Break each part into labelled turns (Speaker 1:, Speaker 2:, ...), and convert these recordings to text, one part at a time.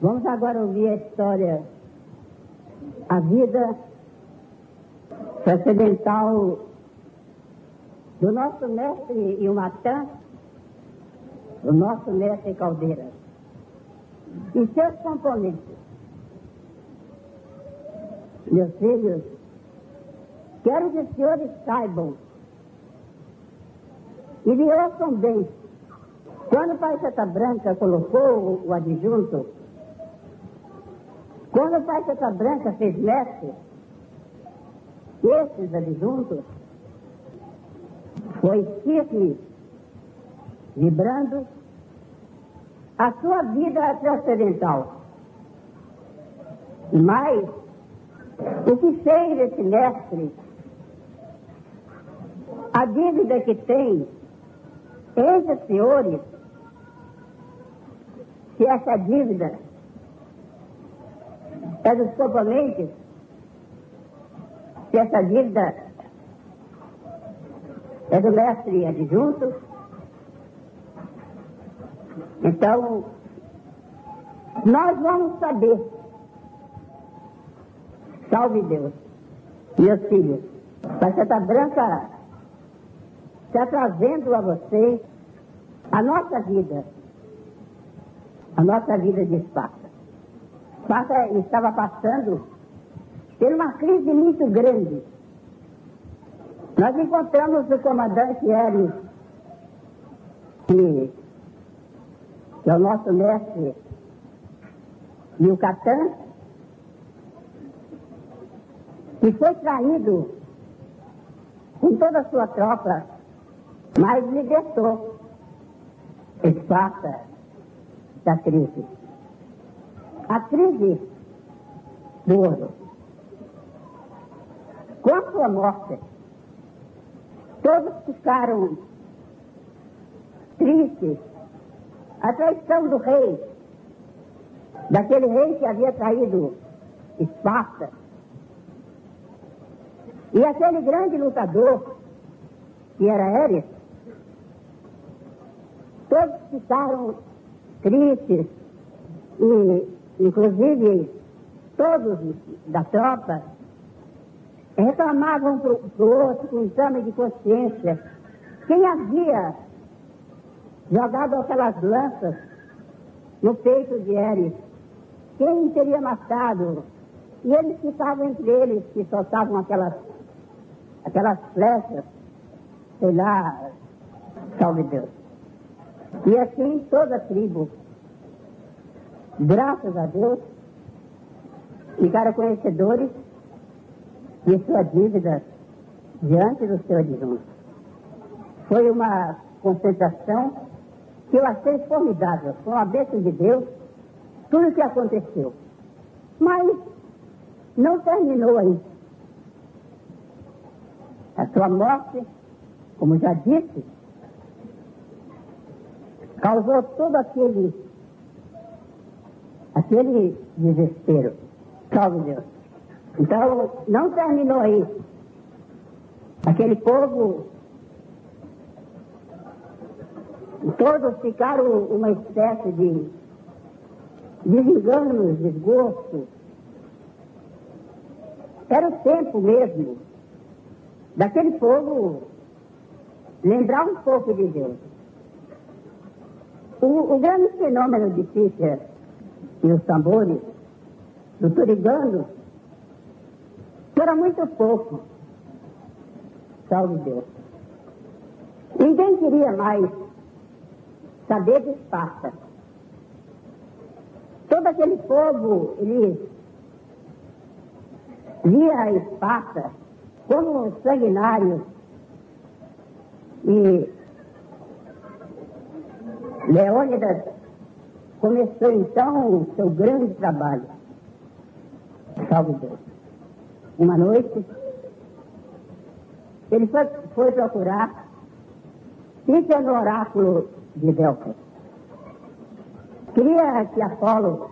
Speaker 1: Vamos agora ouvir a história, a vida transcendental do nosso mestre Ilmatã, do nosso mestre Caldeira, e seus componentes. Meus filhos, quero que os senhores saibam e me ouçam bem. Quando o Pai Seta Branca colocou o adjunto, quando o Pai Seta Branca fez mestre, esses adjuntos, foi firme, vibrando a sua vida transcendental. Mas, o que fez esse mestre, a dívida que tem entre senhores, se essa dívida é dos componentes, essa dívida é do mestre adjunto, então nós vamos saber. Salve Deus, meus filhos. A Santa Branca está trazendo a vocês a nossa vida, a nossa vida de Esparta. Esparta estava passando por uma crise muito grande. Nós encontramos o comandante Hélio, que, é o nosso mestre Yucatán, que foi traído com toda a sua tropa mas libertou Esparta da crise. A crise do ouro. Com a sua morte, todos ficaram tristes. A traição do rei, daquele rei que havia traído Esparta, e aquele grande lutador, que era Eris, todos ficaram tristes e, inclusive, todos da tropa reclamavam para o outro com exame de consciência quem havia jogado aquelas lanças no peito de Eris, quem teria matado. E eles ficavam entre eles que soltavam aquelas, aquelas flechas, sei lá, salve Deus. E assim toda a tribo, graças a Deus, ficaram conhecedores de sua dívida diante do seu adjunto. Foi uma concentração que eu achei formidável, com a bênção de Deus, tudo o que aconteceu. Mas não terminou aí. A sua morte, como já disse, causou todo aquele, aquele desespero. Salve Deus. Então, não terminou aí. Aquele povo, todos ficaram uma espécie de desenganos, desgosto. Era o tempo mesmo daquele povo lembrar um pouco de Deus. O, o grande fenômeno de Fischer e os tambores do Turigano era muito pouco. Salve Deus. Ninguém queria mais saber de Esparta. Todo aquele povo, ele via a Esparta como sanguinário e Leônidas começou então o seu grande trabalho. Salve Deus. Uma noite, ele foi, foi procurar fica no oráculo de Delfos. Queria que Apolo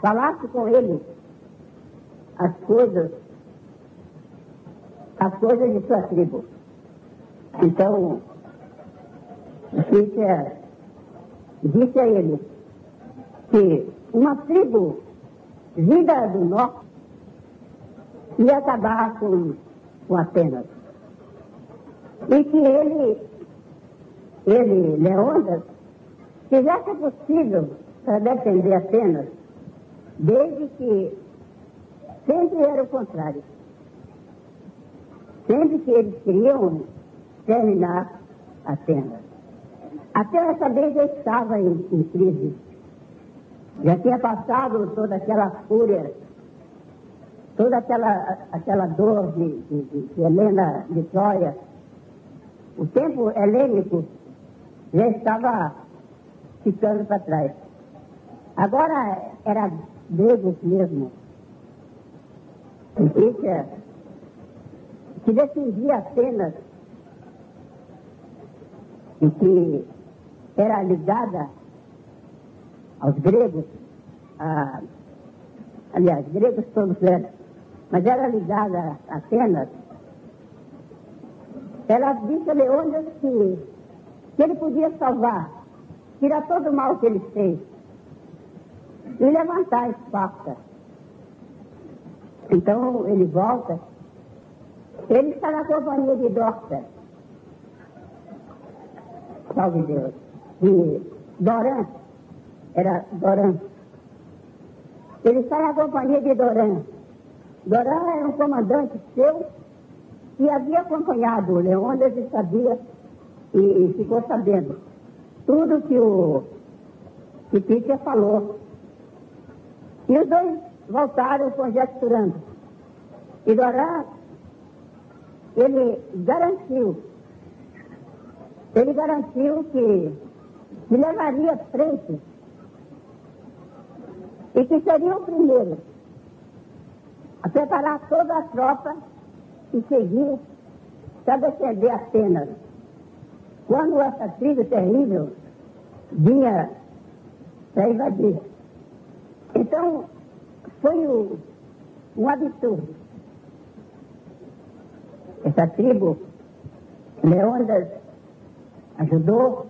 Speaker 1: falasse com ele as coisas, as coisas de sua tribo. Então, fica disse a ele que uma tribo vinda do norte ia acabar com, com Atenas. E que ele, ele, Leônidas, fizesse possível para defender Atenas, desde que sempre era o contrário. Sempre que eles queriam terminar Atenas. Até essa vez eu estava em, em crise. Já tinha passado toda aquela fúria, toda aquela, aquela dor de, de, de Helena de Troia. O tempo helênico já estava ficando para trás. Agora era gregos mesmo. Igreja que defendia Atenas e que era ligada aos gregos, a, aliás, gregos todos eram, mas era ligada a Atenas, ela disse a Leônidas que, que ele podia salvar, tirar todo o mal que ele fez e levantar a Esparta. Então ele volta, ele está na companhia de Dorca, salve Deus, de Dorã, era Dorã. Ele está na companhia de Dorã. Dorã era um comandante seu que havia acompanhado o Leônidas e sabia e, e, ficou sabendo tudo que o que Peter falou. E os dois voltaram conjecturando. E Dorã, ele garantiu, ele garantiu que, que levaria frente e que seria o primeiro a preparar toda a tropa e seguir para defender Atenas. Quando essa tribo terrível vinha para invadir. Então, foi o, um absurdo. Essa tribo, Leônidas ajudou,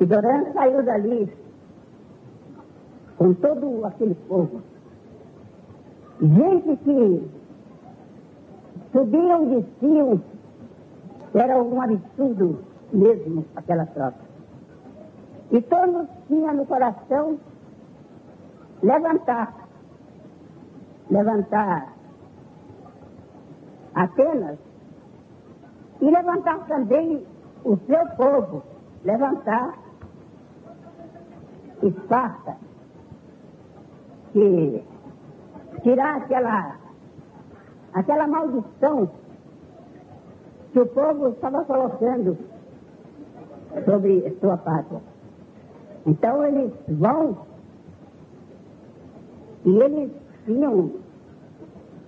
Speaker 1: e Dorã saiu dali com todo aquele povo. Gente que subiam e desciam, era um absurdo mesmo aquela tropa. E todos tinham no coração levantar, levantar Atenas e levantar também o seu povo, levantar Esparta que tirar aquela, aquela maldição que o povo estava colocando sobre sua pátria. Então eles vão e eles tinham,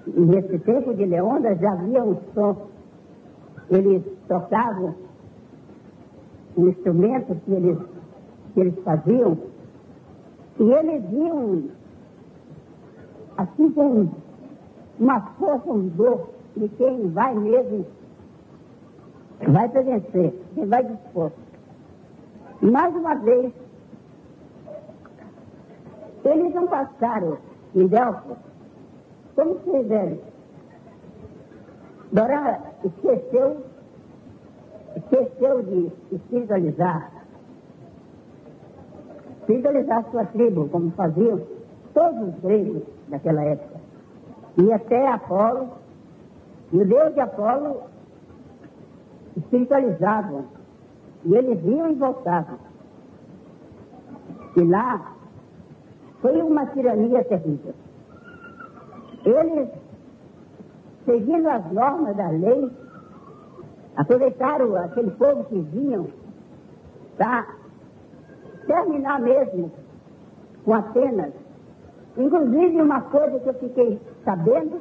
Speaker 1: nesse tempo de Leondas, já havia um som. Eles tocavam um instrumento que eles, que eles faziam e eles iam assim tem uma força, um dor de quem vai mesmo, vai para vencer, quem vai disposto. Mais uma vez, eles não passaram em Delfos como fizeram. Dora esqueceu, esqueceu de espiritualizar, espiritualizar sua tribo, como faziam todos os gregos daquela época. E até Apolo, e o Deus de Apolo espiritualizavam. E eles iam e voltavam. E lá foi uma tirania terrível. Eles, seguindo as normas da lei, aproveitaram aquele povo que vinham para terminar mesmo com Atenas Inclusive, uma coisa que eu fiquei sabendo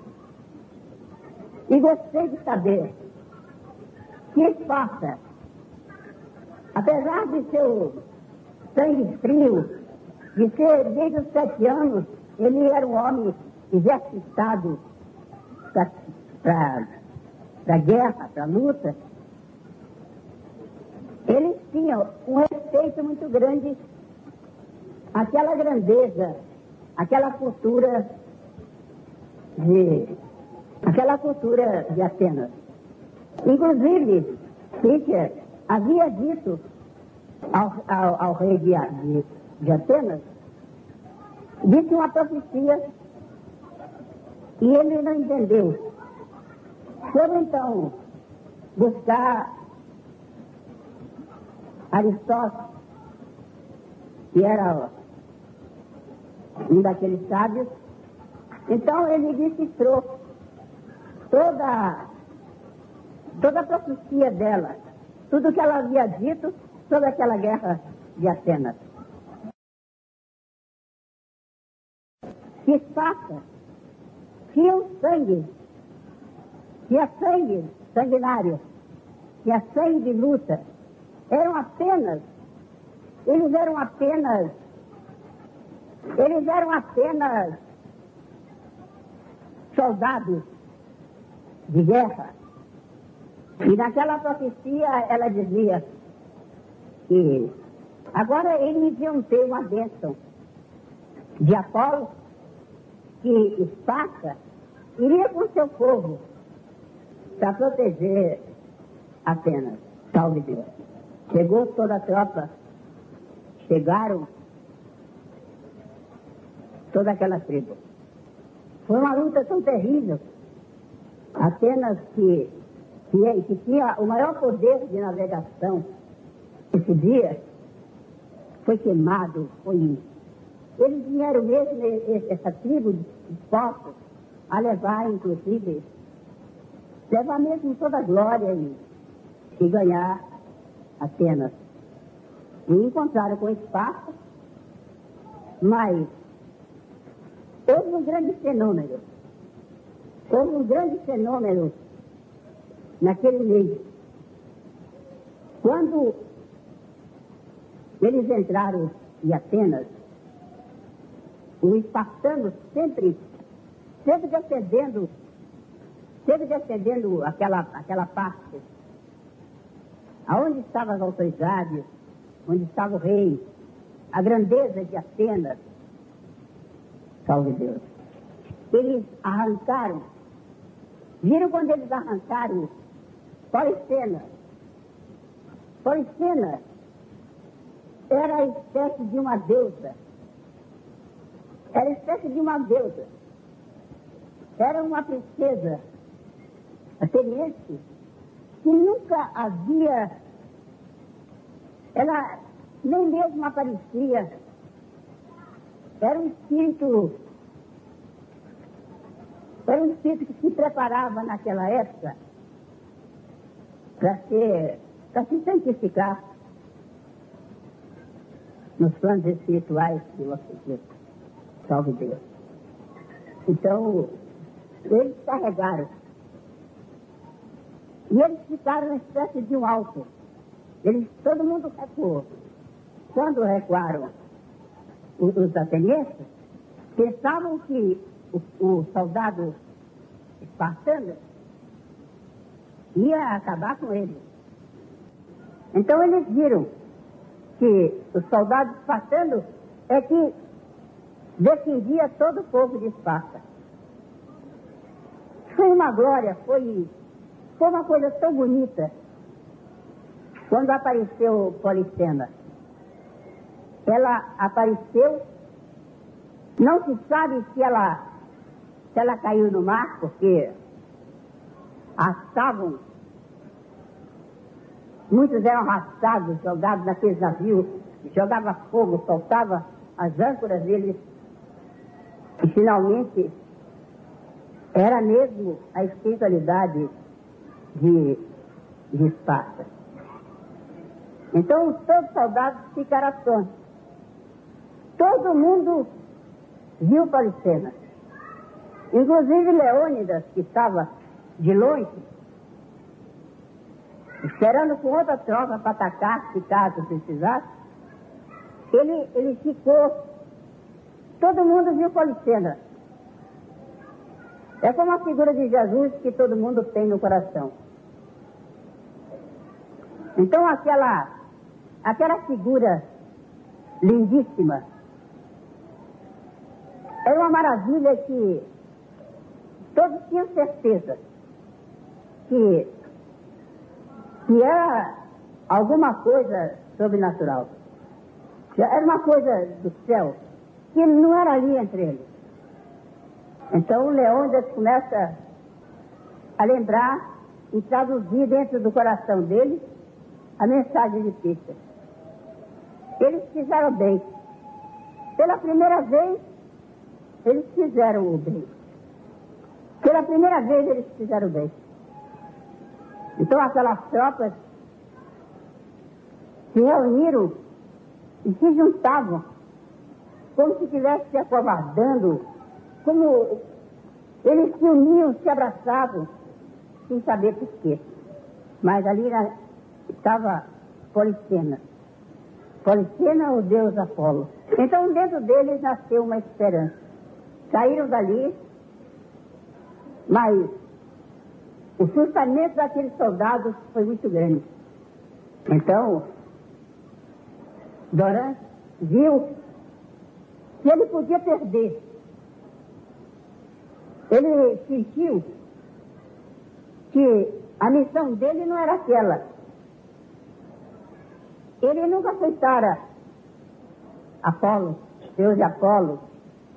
Speaker 1: e gostei de saber, que Esparta, apesar de seu sangue frio, de ser desde os sete anos, ele era um homem exercitado para a guerra, para a luta, eles tinham um respeito muito grande aquela grandeza, aquela cultura de aquela cultura de Atenas. Inclusive, Pitcher havia dito ao, ao, ao rei de, de, de Atenas, disse uma profecia e ele não entendeu. Foram então buscar Aristóteles, que era um daqueles sábios. Então ele decifrou toda, toda a profecia dela, tudo que ela havia dito sobre aquela guerra de Atenas. Que Esparta tinha o sangue, tinha sangue sanguinário, tinha sangue de luta. Eram apenas, eles eram apenas, eles eram apenas soldados de guerra. E naquela profecia ela dizia que agora eles iam ter uma bênção de Apolo que Esparta iria com seu povo para proteger Atenas. Salve Deus. Chegou toda a tropa, chegaram toda aquela tribo. Foi uma luta tão terrível. Atenas que, que, que tinha o maior poder de navegação esse dia, foi queimado, foi. Eles vieram mesmo, essa tribo de povos, a levar, inclusive, levar mesmo toda a glória e, e ganhar Atenas. E encontraram com espaço, mas houve um grande fenômeno. Houve um grande fenômeno naquele meio. Quando eles entraram em Atenas, os espartanos sempre, sempre defendendo, sempre defendendo aquela, aquela parte aonde estavam as autoridades, onde estava o rei, a grandeza de Atenas, salve Deus. Eles arrancaram, viram quando eles arrancaram Policena. Policena era a espécie de uma deusa. Era a espécie de uma deusa. Era uma princesa ateniense que nunca havia, ela nem mesmo aparecia. Era um espírito, era um espírito que se preparava naquela época para para se santificar nos planos espirituais de você. Salve Deus. Então, eles carregaram e eles ficaram uma espécie de um alto. Eles, todo mundo recuou. Quando recuaram os, atenienses, pensavam que o, o soldado espartano ia acabar com eles. Então eles viram que o soldado espartano é que defendia todo o povo de Esparta. Foi uma glória, foi foi uma coisa tão bonita quando apareceu Policena. Ela apareceu, não se sabe se ela, se ela caiu no mar, porque estavam, muitos eram arrastados, jogados naqueles navios, jogava fogo, soltava as âncoras deles, e finalmente era mesmo a espiritualidade de, de Esparta. Então, os soldados ficaram atônitos. Todo mundo viu Policena. Inclusive Leônidas, que estava de longe, esperando com outra tropa para atacar, se caso precisasse, ele, ele ficou. Todo mundo viu Policena. É como a figura de Jesus que todo mundo tem no coração. Então aquela, aquela figura lindíssima Era uma maravilha que todos tinham certeza que, que era alguma coisa sobrenatural. Era uma coisa do céu que não era ali entre eles. Então o Leônidas começa a lembrar e traduzir dentro do coração dele a mensagem de Peter. Eles fizeram bem. Pela primeira vez, eles fizeram o bem. Pela primeira vez, eles fizeram bem. Então, aquelas tropas se reuniram e se juntavam, como se estivessem se acovardando, como eles se uniam, se abraçavam, sem saber por quê. Mas ali estava Policena. Policena, o deus Apolo. Então, dentro deles nasceu uma esperança. Saíram dali, mas o sustento daqueles soldados foi muito grande. Então, Doran viu que ele podia perder. Ele sentiu que a missão dele não era aquela. Ele nunca aceitara Apolo, Deus de Apolo.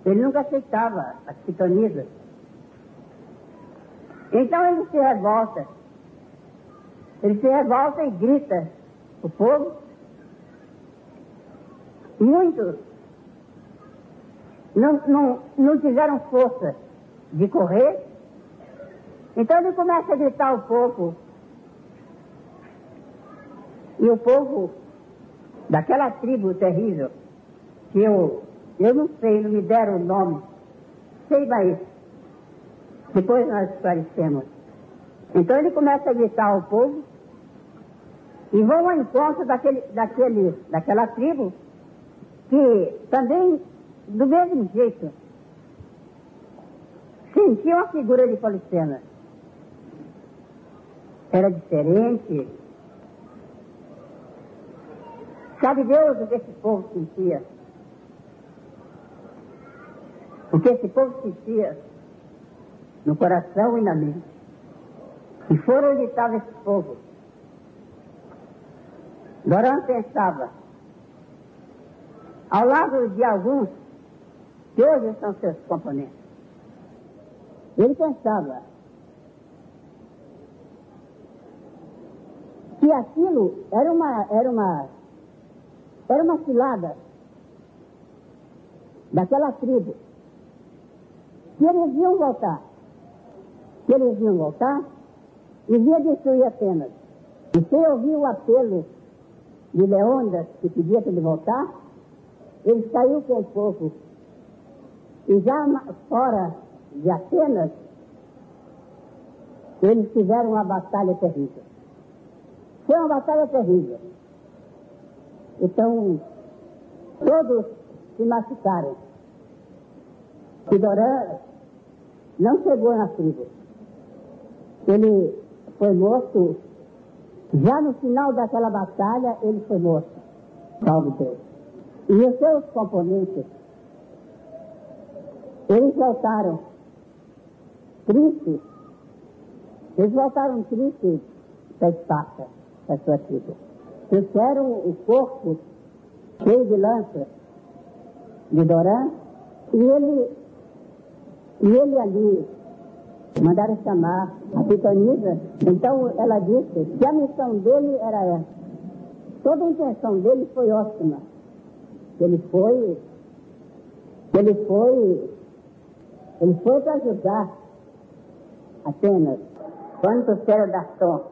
Speaker 1: Ele nunca aceitava as pitonisas. Então ele se revolta. Ele se revolta e grita o povo. Muitos não, não, não tiveram força de correr. Então ele começa a gritar o povo. E o povo daquela tribo terrível, que eu, eu não sei, não me deram o nome, sei, mas depois nós esclarecemos. Então ele começa a gritar ao povo e vão ao encontro daquele, daquele, daquela tribo que também, do mesmo jeito, sentiam a figura de Policena. Era diferente. Sabe Deus o que esse povo sentia? O que esse povo sentia no coração e na mente. E foram onde estava esse povo. Doran pensava, ao lado de alguns que hoje são seus componentes. Ele pensava que aquilo era uma, era uma, era uma cilada daquela tribo, que eles iam voltar eles iam voltar e via destruir Atenas. E sem ouvir o apelo de Leônidas, que pedia para ele voltar, ele saiu com o povo. E já fora de Atenas, eles fizeram uma batalha terrível. Foi uma batalha terrível. Então, todos se machucaram. E Dorã não chegou na tribo ele foi morto, já no final daquela batalha, ele foi morto. Salve Deus. E os seus componentes, eles voltaram tristes, eles voltaram tristes da Esparta, da sua tribo. Trouxeram o corpo cheio de lanças de Dorã, e ele, e ele ali Mandaram chamar a pitonisa. Então ela disse que a missão dele era essa. Toda a intenção dele foi ótima. Ele foi, ele foi, ele foi para ajudar apenas. Quando trouxeram Daston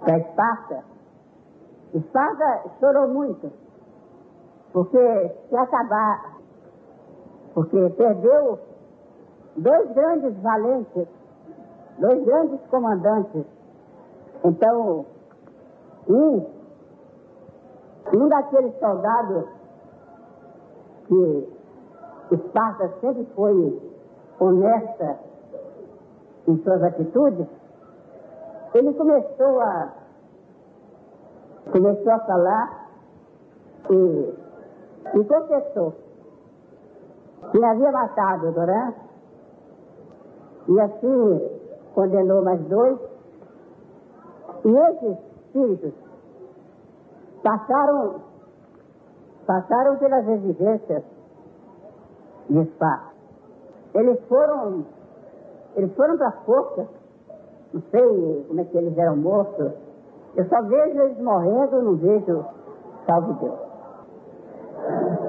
Speaker 1: para Esparta, Esparta chorou muito, porque se acabar, porque perdeu dois grandes valentes, dois grandes comandantes. Então, um, um daqueles soldados que Esparta sempre foi honesta em suas atitudes, ele começou a começou a falar e, e confessou que havia matado Dorã, e assim condenou mais dois, e esses espíritos passaram, passaram pelas exigências de espaço. Eles foram, eles foram para a força, não sei como é que eles eram mortos, eu só vejo eles morrendo, não vejo salvo Deus.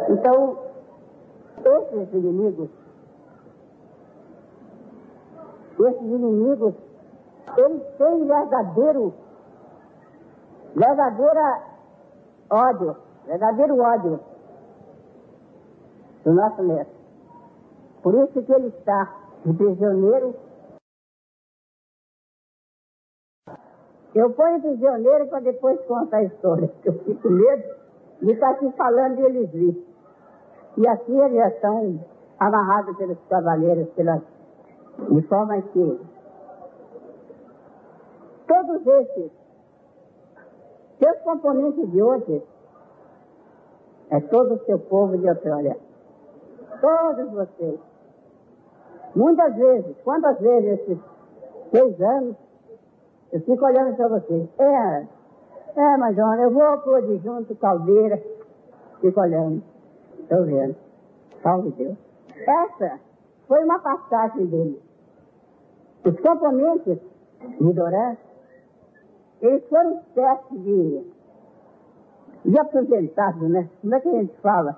Speaker 1: Então, esses inimigos, esses inimigos, eles têm verdadeiro, verdadeira ódio, verdadeiro ódio do nosso mestre. Por isso que ele está de prisioneiro. Eu ponho prisioneiro para depois contar a história, porque eu fico medo de estar aqui falando e eles virem. E assim eles já estão amarrados pelos cavaleiros, pelas, de forma que todos esses, seus componentes de hoje, é todo o seu povo de outrora. Todos vocês. Muitas vezes, quantas vezes esses seis anos, eu fico olhando para vocês. É, é, mas olha, eu vou pro adjunto caldeira, fico olhando. Estou vendo. Salve Deus. Essa foi uma passagem dele. Os componentes de Dorã, eles foram espécie de, de aposentados, né? Como é que a gente fala?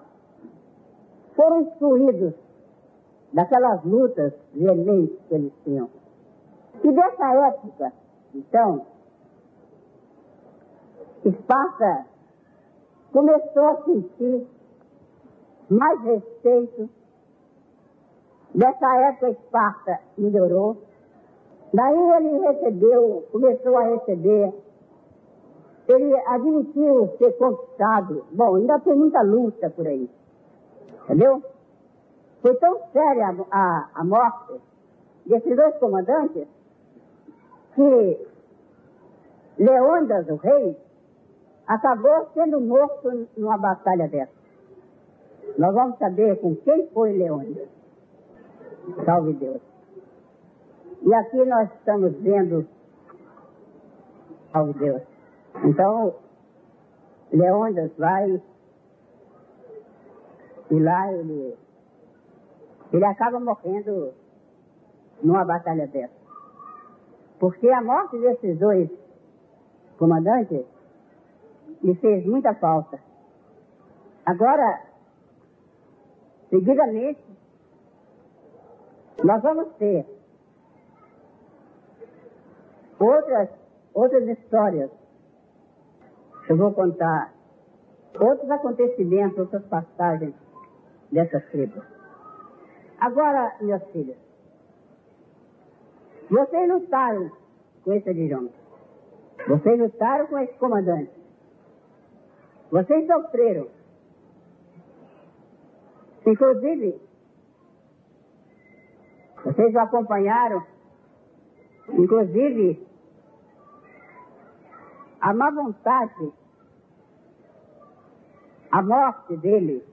Speaker 1: Foram excluídos daquelas lutas violentas que eles tinham. E dessa época, então, Esparta começou a sentir mais respeito. Nessa época, Esparta melhorou. Daí ele recebeu, começou a receber. Ele admitiu ser conquistado. Bom, ainda tem muita luta por aí. Entendeu? Foi tão séria a, a, a morte desses dois comandantes que Leônidas, o rei, acabou sendo morto numa batalha dessa. Nós vamos saber com quem foi Leônidas. Salve Deus. E aqui nós estamos vendo, salve Deus. Então, Leônidas vai e lá ele, ele acaba morrendo numa batalha dessa. Porque a morte desses dois comandantes lhe fez muita falta. Agora, seguidamente, nós vamos ter outras, outras histórias. Eu vou contar outros acontecimentos, outras passagens dessas tribos. Agora, meus filhos, vocês lutaram com esse adjunto. Vocês lutaram com esse comandante. Vocês sofreram. Inclusive, vocês o acompanharam. Inclusive, a má vontade, a morte dele,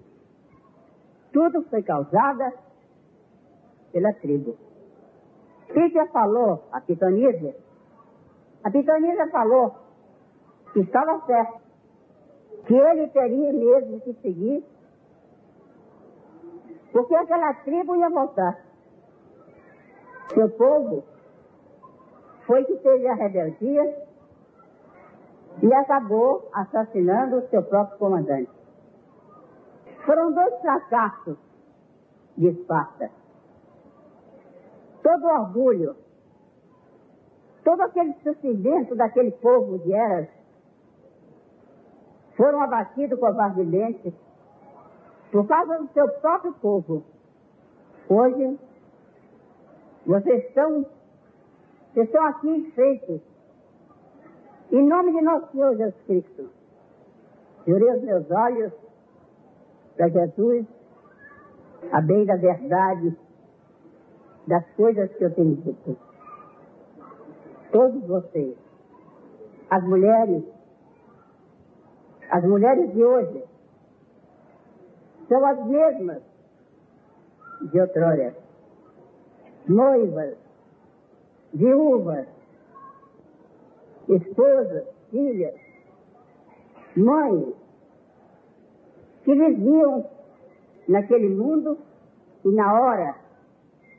Speaker 1: tudo foi causada pela tribo. Pítia falou, a Pitonísia, a Pitonísia falou que estava certo, que ele teria mesmo que seguir, porque aquela tribo ia voltar. Seu povo foi que teve a rebeldia e acabou assassinando o seu próprio comandante. Foram dois fracassos de Esparta. Todo orgulho, todo aquele sofrimento daquele povo de Eras foram abatidos covardemente por causa do seu próprio povo. Hoje, vocês estão, vocês estão aqui feitos em nome de nosso Senhor Jesus Cristo. Jurei os meus olhos para Jesus, a bem da verdade, das coisas que eu tenho dito. Todos vocês, as mulheres, as mulheres de hoje, são as mesmas de outrora, noivas, viúvas, esposas, filhas, mães, que viviam naquele mundo e na hora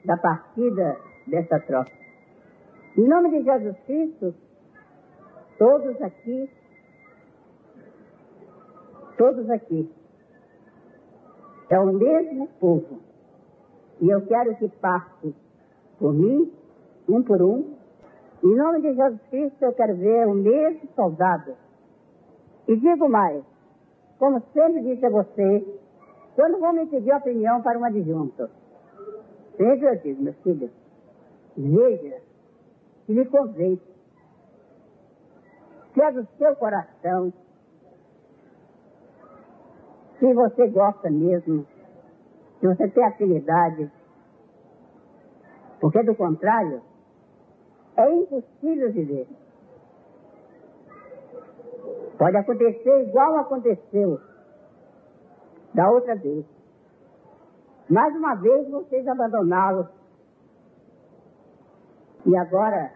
Speaker 1: da partida dessa troca. Em nome de Jesus Cristo, todos aqui, todos aqui, é o mesmo povo. E eu quero que passe por mim, um por um. Em nome de Jesus Cristo, eu quero ver o mesmo soldado. E digo mais, como sempre disse a você, quando vão me pedir opinião para um adjunto, sempre eu digo, meu filho, veja se convém, se é do seu coração, se você gosta mesmo, se você tem afinidade, porque do contrário, é impossível viver. Pode acontecer igual aconteceu da outra vez. Mais uma vez vocês abandoná-lo. E agora,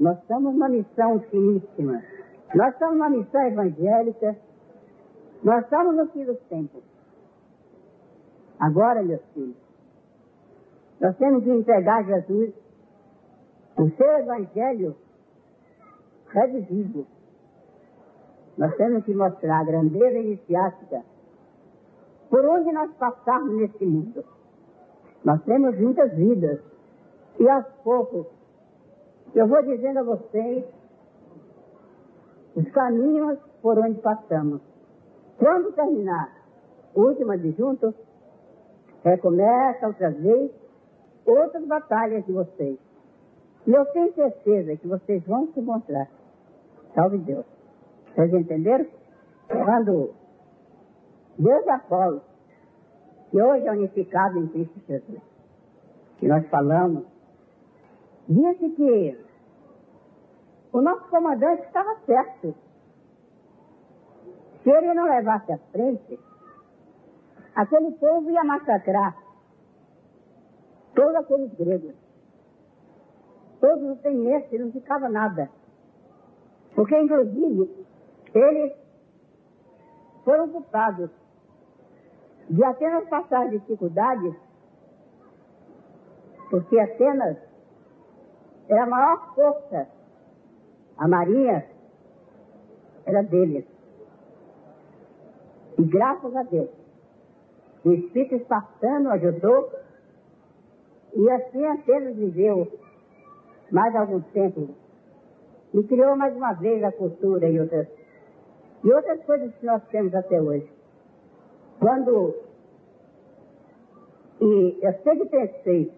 Speaker 1: nós estamos numa missão finíssima. Nós estamos numa missão evangélica. Nós estamos no fim dos tempos. Agora, meus filhos, nós temos que entregar Jesus o seu evangelho redigido. Nós temos que mostrar a grandeza iniciática por onde nós passarmos neste mundo. Nós temos muitas vidas. E aos poucos, eu vou dizendo a vocês os caminhos por onde passamos. Quando terminar o último adjunto, recomeça outra vez outras batalhas de vocês. E eu tenho certeza que vocês vão se encontrar. Salve Deus. Vocês entenderam? Quando Deus Apolo, que hoje é unificado em Cristo Jesus, que nós falamos, disse que o nosso comandante estava certo. Se ele não levasse à frente, aquele povo ia massacrar todos aqueles gregos. Todos os tenientes, não ficava nada. Porque, inclusive, eles foram culpados de Atenas passar dificuldades, porque Atenas era a maior força, a marinha era deles. E graças a Deus, o Espírito Espartano ajudou e assim Atenas viveu mais algum tempo e criou mais uma vez a cultura e outras, e outras coisas que nós temos até hoje. Quando e eu sempre pensei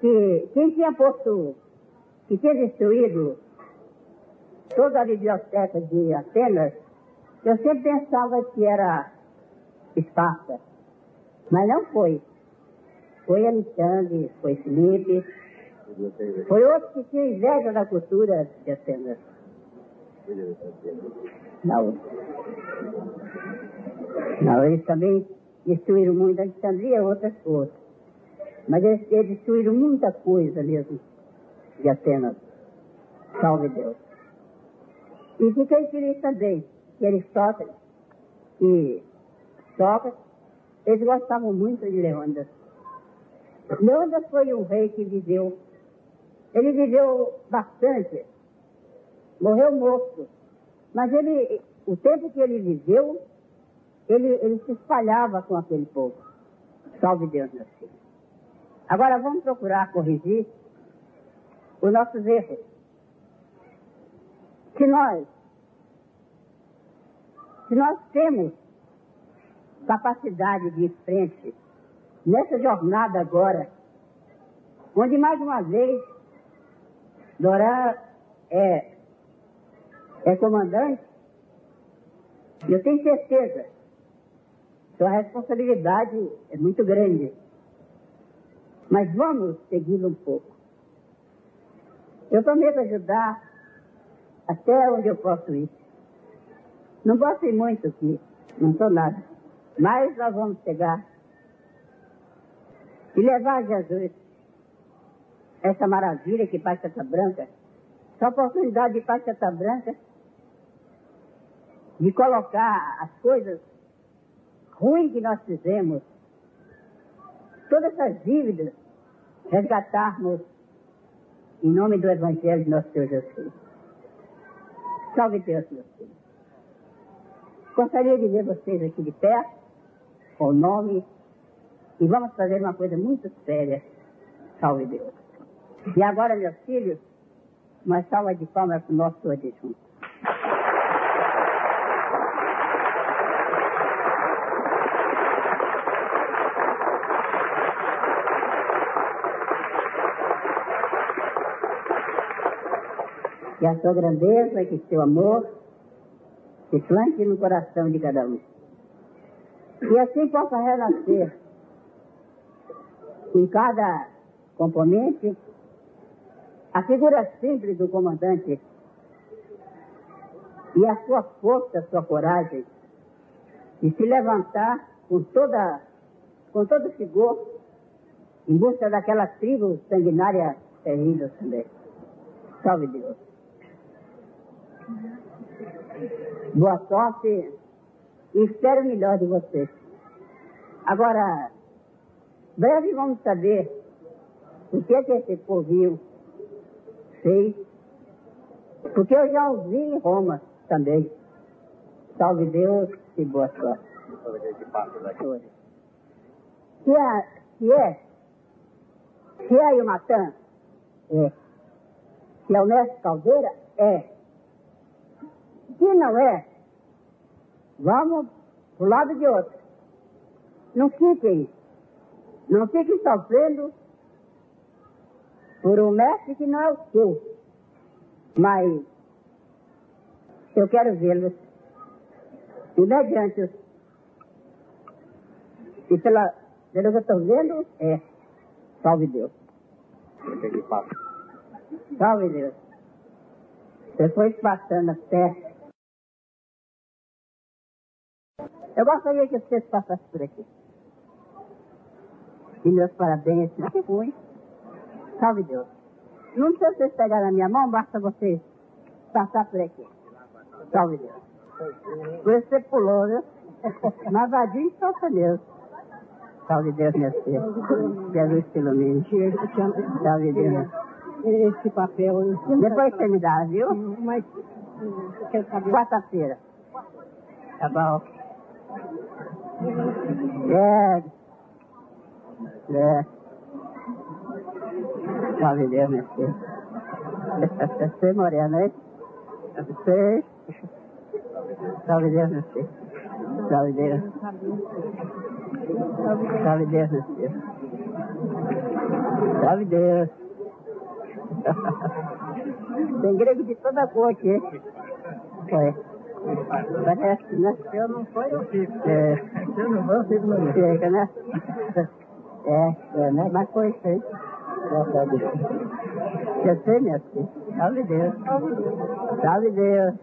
Speaker 1: que quem tinha posto, que tinha destruído toda a biblioteca de Atenas, eu sempre pensava que era Esparta. Mas não foi. Foi Alexandre, foi Felipe, foi outro que tinha inveja da cultura de Atenas. Não. Não, eles também destruíram muito Alexandria e outras coisas. Mas eles, eles destruíram muita coisa mesmo de Atenas. Salve Deus. E fiquei feliz também que Aristóteles e Sócrates, eles gostavam muito de Leônidas. Leônidas foi um rei que viveu, ele viveu bastante, morreu morto, mas ele, o tempo que ele viveu, ele, ele se espalhava com aquele povo. Salve Deus, meu filho. Agora vamos procurar corrigir os nossos erros. Se nós, se nós temos capacidade de ir frente nessa jornada agora, onde mais uma vez Dorá é, é comandante, eu tenho certeza que a responsabilidade é muito grande. Mas vamos segui-lo um pouco. Eu prometo ajudar até onde eu posso ir. Não ir muito aqui, não sou nada. Mas nós vamos chegar e levar a Jesus essa maravilha que faz Santa Branca, essa oportunidade de faz Santa Branca, de colocar as coisas ruins que nós fizemos, todas essas dívidas, resgatarmos em nome do Evangelho de nosso Senhor Jesus. Salve Deus, meus filhos. Gostaria de ver vocês aqui de pé, com o nome, e vamos fazer uma coisa muito séria. Salve Deus. E agora, meus filhos, uma salva de palmas para o nosso adjunto. Que a sua grandeza, que seu amor se plante no coração de cada um. E assim possa renascer em cada componente a figura simples do comandante e a sua força, a sua coragem de se levantar com toda com todo vigor em busca daquela tribo sanguinária terrível também. Salve Deus. Boa sorte e espero o melhor de vocês. Agora, breve vamos saber o que é que esse povinho fez, porque eu já ouvi em Roma também. Salve Deus e boa sorte. Se é, se é, se é é. Se é o mestre Caldeira, é. Se não é, vamos pro lado de outro. Não fiquem, não fiquem sofrendo por um mestre que não é o seu. Mas eu quero vê-los e mediante e pela, pelo que eu estou vendo, é salve Deus. Salve Deus. Depois passando até Eu gostaria que vocês passassem por aqui. E meus parabéns. Que fui. Salve Deus. Não precisa vocês pegar na minha mão, basta vocês passar por aqui. Salve Deus. Você pulou, né? Mas vadio e solta Deus. Salve Deus, meu filho. Jesus te ilumine. Salve Deus.
Speaker 2: Esse papel.
Speaker 1: Depois você me dá, viu?
Speaker 2: Mas.
Speaker 1: Quarta-feira. Tá bom. É. É. Salve Deus, meu filho. Você morena, hein? Você. Salve Deus, meu filho. Salve Deus. Salve Deus, meu filho. Salve Deus. Tem grego de toda cor aqui. Foi. Parece, né?
Speaker 2: Eu não sou, eu fico.
Speaker 1: É.
Speaker 2: Se eu não vou, eu fico no.
Speaker 1: Chega, né? É, é, né? Mas foi feito. Graças a Deus. Eu sei, minha filha. Salve Deus. Salve Deus.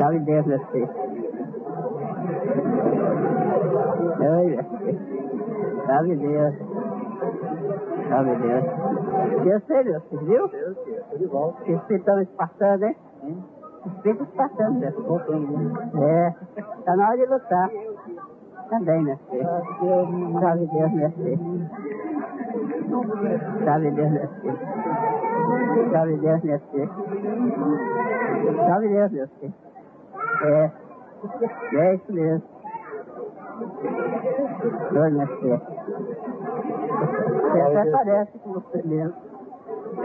Speaker 1: Salve Deus, meu filho. Oi, minha filha. Salve Deus. Salve Deus. Eu sei, meu filho, viu?
Speaker 2: De volta.
Speaker 1: Vocês estão espartando, hein? Espírito espartano, meu filho. É, tá na hora de lutar. Também, meu filho. Salve Deus, meu filho. Salve Deus, meu filho. Salve Deus, meu filho. Salve Deus, meu filho. É, é isso mesmo. Meu filho. Você até parece com você mesmo.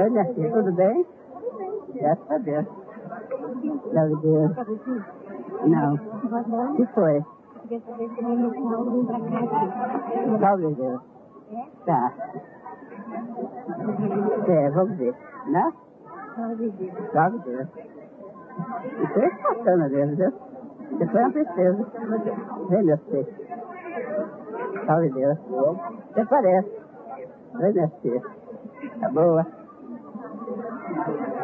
Speaker 1: Minha filha, tudo bem? Graças a Deus. Salve Deus. Não. O que foi? Salve Deus. Tá. É, vamos ver. Né? Salve Deus. Isso é bacana mesmo, viu? Você foi uma princesa. Vem, meu filho. Salve Deus. Você parece. Vem, minha filha. Tá boa.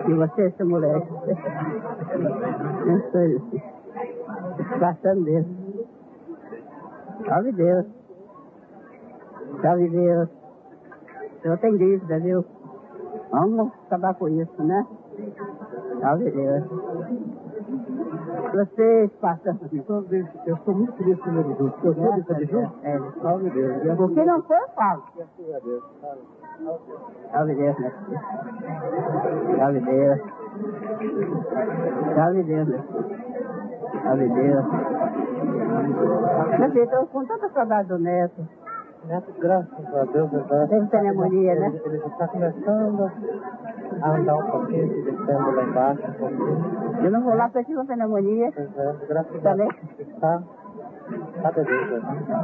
Speaker 1: E você, seu moleque? Eu sou isso. Passando mesmo. Salve Deus. Salve Deus. O senhor tem dívida, viu? Vamos acabar com isso, né? Salve Deus. Vocês passam.
Speaker 2: Eu estou muito feliz com o meu Deus. Eu sou de Deus?
Speaker 1: É,
Speaker 2: Salve Deus.
Speaker 1: Porque não for, falo.
Speaker 2: Graças a Deus.
Speaker 1: Salve Deus. Salve Deus. Salve Deus, meu filho. Salve Deus. Filho, estou com tanta saudade do neto.
Speaker 2: Neto, graças a Deus, verdade.
Speaker 1: Teve pneumonia, né?
Speaker 2: Ele, ele está começando a andar um pouquinho, se descendo lá embaixo, um pouquinho.
Speaker 1: Eu não vou lá porque eu tive uma pneumonia.
Speaker 2: Pois é, graças a? Deus. Está, está beleza.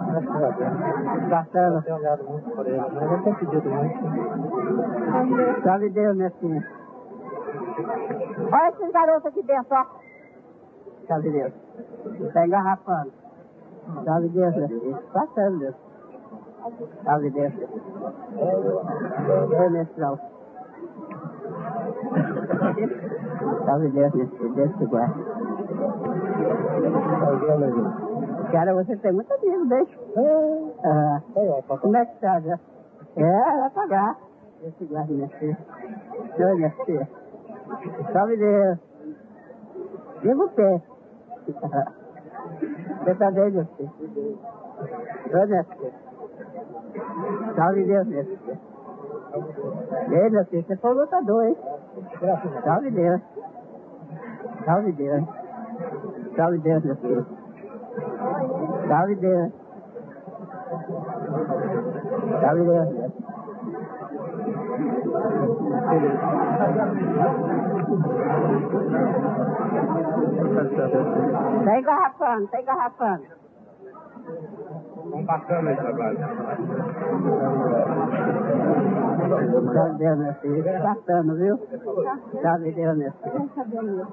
Speaker 2: Graças a Deus.
Speaker 1: Passando.
Speaker 2: Eu tenho olhado muito por ele, mas ele tem pedido muito.
Speaker 1: Salve Deus, minha filha. Olha esses garotos aqui dentro, ó. Salve Deus. Está engarrafando. Salve Deus, minha filha. Passando, Deus. Salve Deus. Oi, mestrão. Salve Deus. Deus te guarde. Cara, você tem muito amigo, deixa. Ah,
Speaker 2: Aí, ó, papai.
Speaker 1: como é que tá, já? É, vai pagar. Deus te guarde, minha filha. Oi, minha filha. Salve Deus. Viva o pé. Você tá bem, meu filho? Oi, minha filha. Salve Deus, minha filha. Ei, meu filho, você foi lutador, hein?
Speaker 2: Graças a Deus.
Speaker 1: Salve Deus. Salve Deus. Salve Deus, meu filho. Salve Deus. Salve Deus. meu. Tá engarrafando, tá engarrafando.
Speaker 2: Um bacana esse trabalho.
Speaker 1: Salve Deus, meu filho. Passando, viu? Salve Deus, meu filho.
Speaker 3: quero saber meu.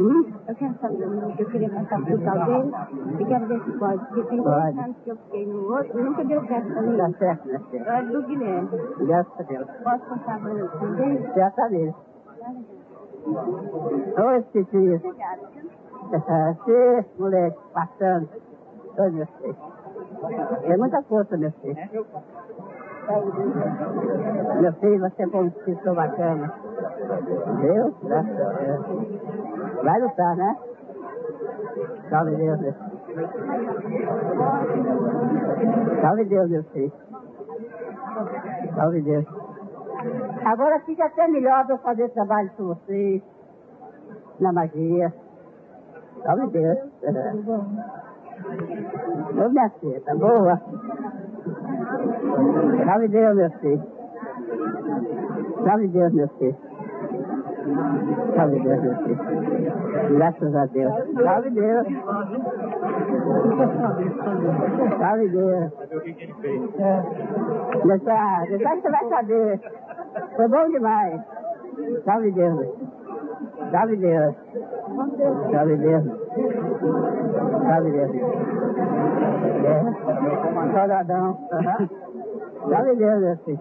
Speaker 1: Hum?
Speaker 3: Eu quero saber meu. Eu queria passar pro tal dele e quero ver se pode. Porque tem dois anos que eu fiquei no outro e nunca deu certo pra mim.
Speaker 1: Tá certo, meu filho.
Speaker 3: Eu era do Guilherme.
Speaker 1: Graças a Deus.
Speaker 3: Posso passar pra ele também?
Speaker 1: Tá dele. Oi, Titi.
Speaker 3: Obrigada.
Speaker 1: Você, moleque, passando. Oi, meu filho. É muita força, meu filho. Meu filho, você foi um pessoa bacana. Deus, graças a Deus. Vai lutar, né? Salve Deus, meu filho. Salve Deus, meu filho. Salve Deus. Agora fica até melhor de eu fazer trabalho com vocês. Na magia. Salve Deus. Ô, minha filha, tá boa? Salve Deus, meu filho. Salve Deus, meu filho. Salve Deus, meu filho. Graças a Deus. Salve Deus. Salve Deus.
Speaker 2: Saber o que, ele fez.
Speaker 1: Deixa que você vai saber. Foi bom demais. Salve Deus. Salve Deus. Salve Deus. Salve Deus. É. Aham. Salve Deus, meu filho.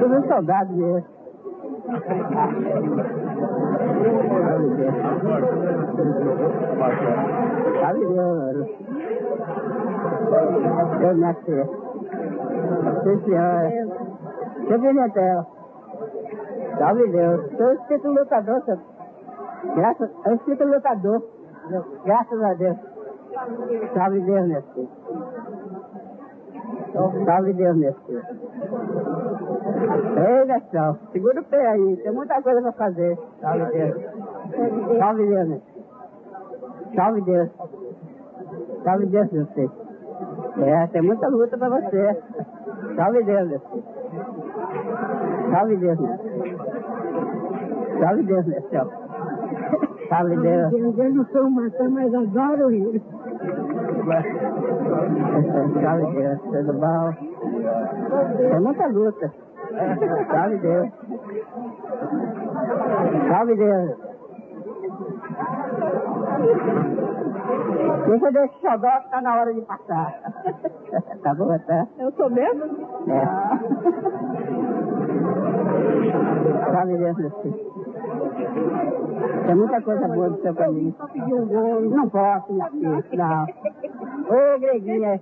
Speaker 1: Tudo um soldado mesmo. Salve Deus. Eu nasci. Sim, senhora. Seu Pimentel. Salve Deus. Sou espírito lutador, seu. Graças, é o espírito lutador. Graças a Deus. Salve Deus, filho. Salve Deus, filho. Ei, Gastão, segura o pé aí, tem muita coisa pra fazer. Salve Deus. Salve Deus, filho. Salve Deus. Salve Deus, meu filho. É, tem muita luta pra você. Salve Deus, meu filho. Salve Deus, meu filho. Salve Deus, meu. Salve Deus.
Speaker 3: Eu não sou matão, mas adoro ele.
Speaker 1: Salve Deus, tudo bom? Tem muita luta. Salve Deus. Salve Deus. Deixa desse xodó que tá na hora de passar. Tá bom, tá?
Speaker 3: Eu sou mesmo?
Speaker 1: É. Salve Deus, meu filho. Tem muita coisa boa do seu caminho.
Speaker 3: Só pedir um gol.
Speaker 1: Não posso, minha filha. Não. Ô, Greguinha.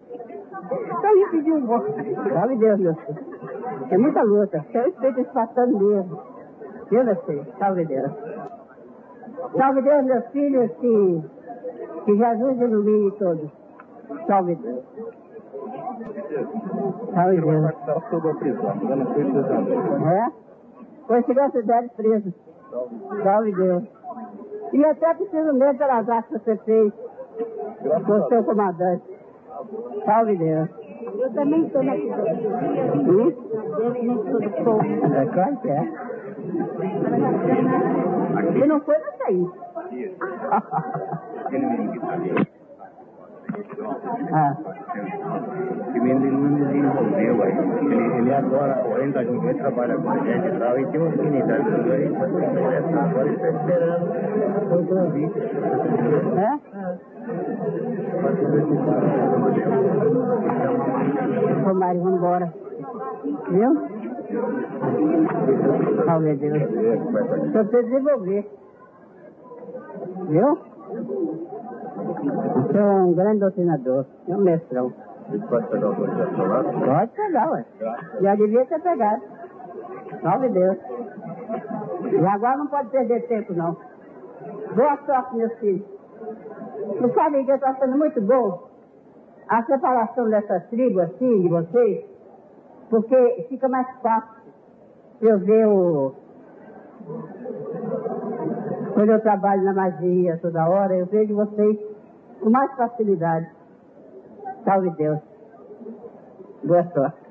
Speaker 1: Só me pedir um voto. Salve Deus, meu filho. É muita luta. Eu respeito esse passando mesmo. Viu, meu filho? Salve Deus. Salve Deus, meus filhos, que, que Jesus ilumine todos. Salve Deus. Salve Deus.
Speaker 2: sobre a prisão, não foi.
Speaker 1: É? Foi chegar cidade preso. Salve Deus. E até preciso mesmo pelas ações que você fez com o seu comandante. Salve Deus.
Speaker 3: Eu também estou nessa
Speaker 1: Hum?
Speaker 3: Eu também sou do povo.
Speaker 1: É claro que é. Se não foi, vai sair.
Speaker 2: Tá
Speaker 1: Ah,
Speaker 2: esse menino ele não desenvolveu aí. Ele, ele adora, ele tá junto, ele trabalha com a gente e tal, e tem uma afinidade com ele. Agora ele está esperando o convite.
Speaker 1: é? Ô, Mário, vamos embora. Viu? Salve Deus. Só você desenvolver. Viu? Você é um grande doutrinador. É um mestrão.
Speaker 2: Ele pode pegar autorização lá?
Speaker 1: Pode pegar, ué. Já devia ter pegado. Salve Deus. E agora não pode perder tempo, não. Boa sorte, meus filhos. Não sabem que está sendo muito bom a separação dessas tribos, assim, de vocês, porque fica mais fácil eu ver o. Quando eu trabalho na magia toda hora, eu vejo vocês com mais facilidade. Salve Deus. Boa sorte.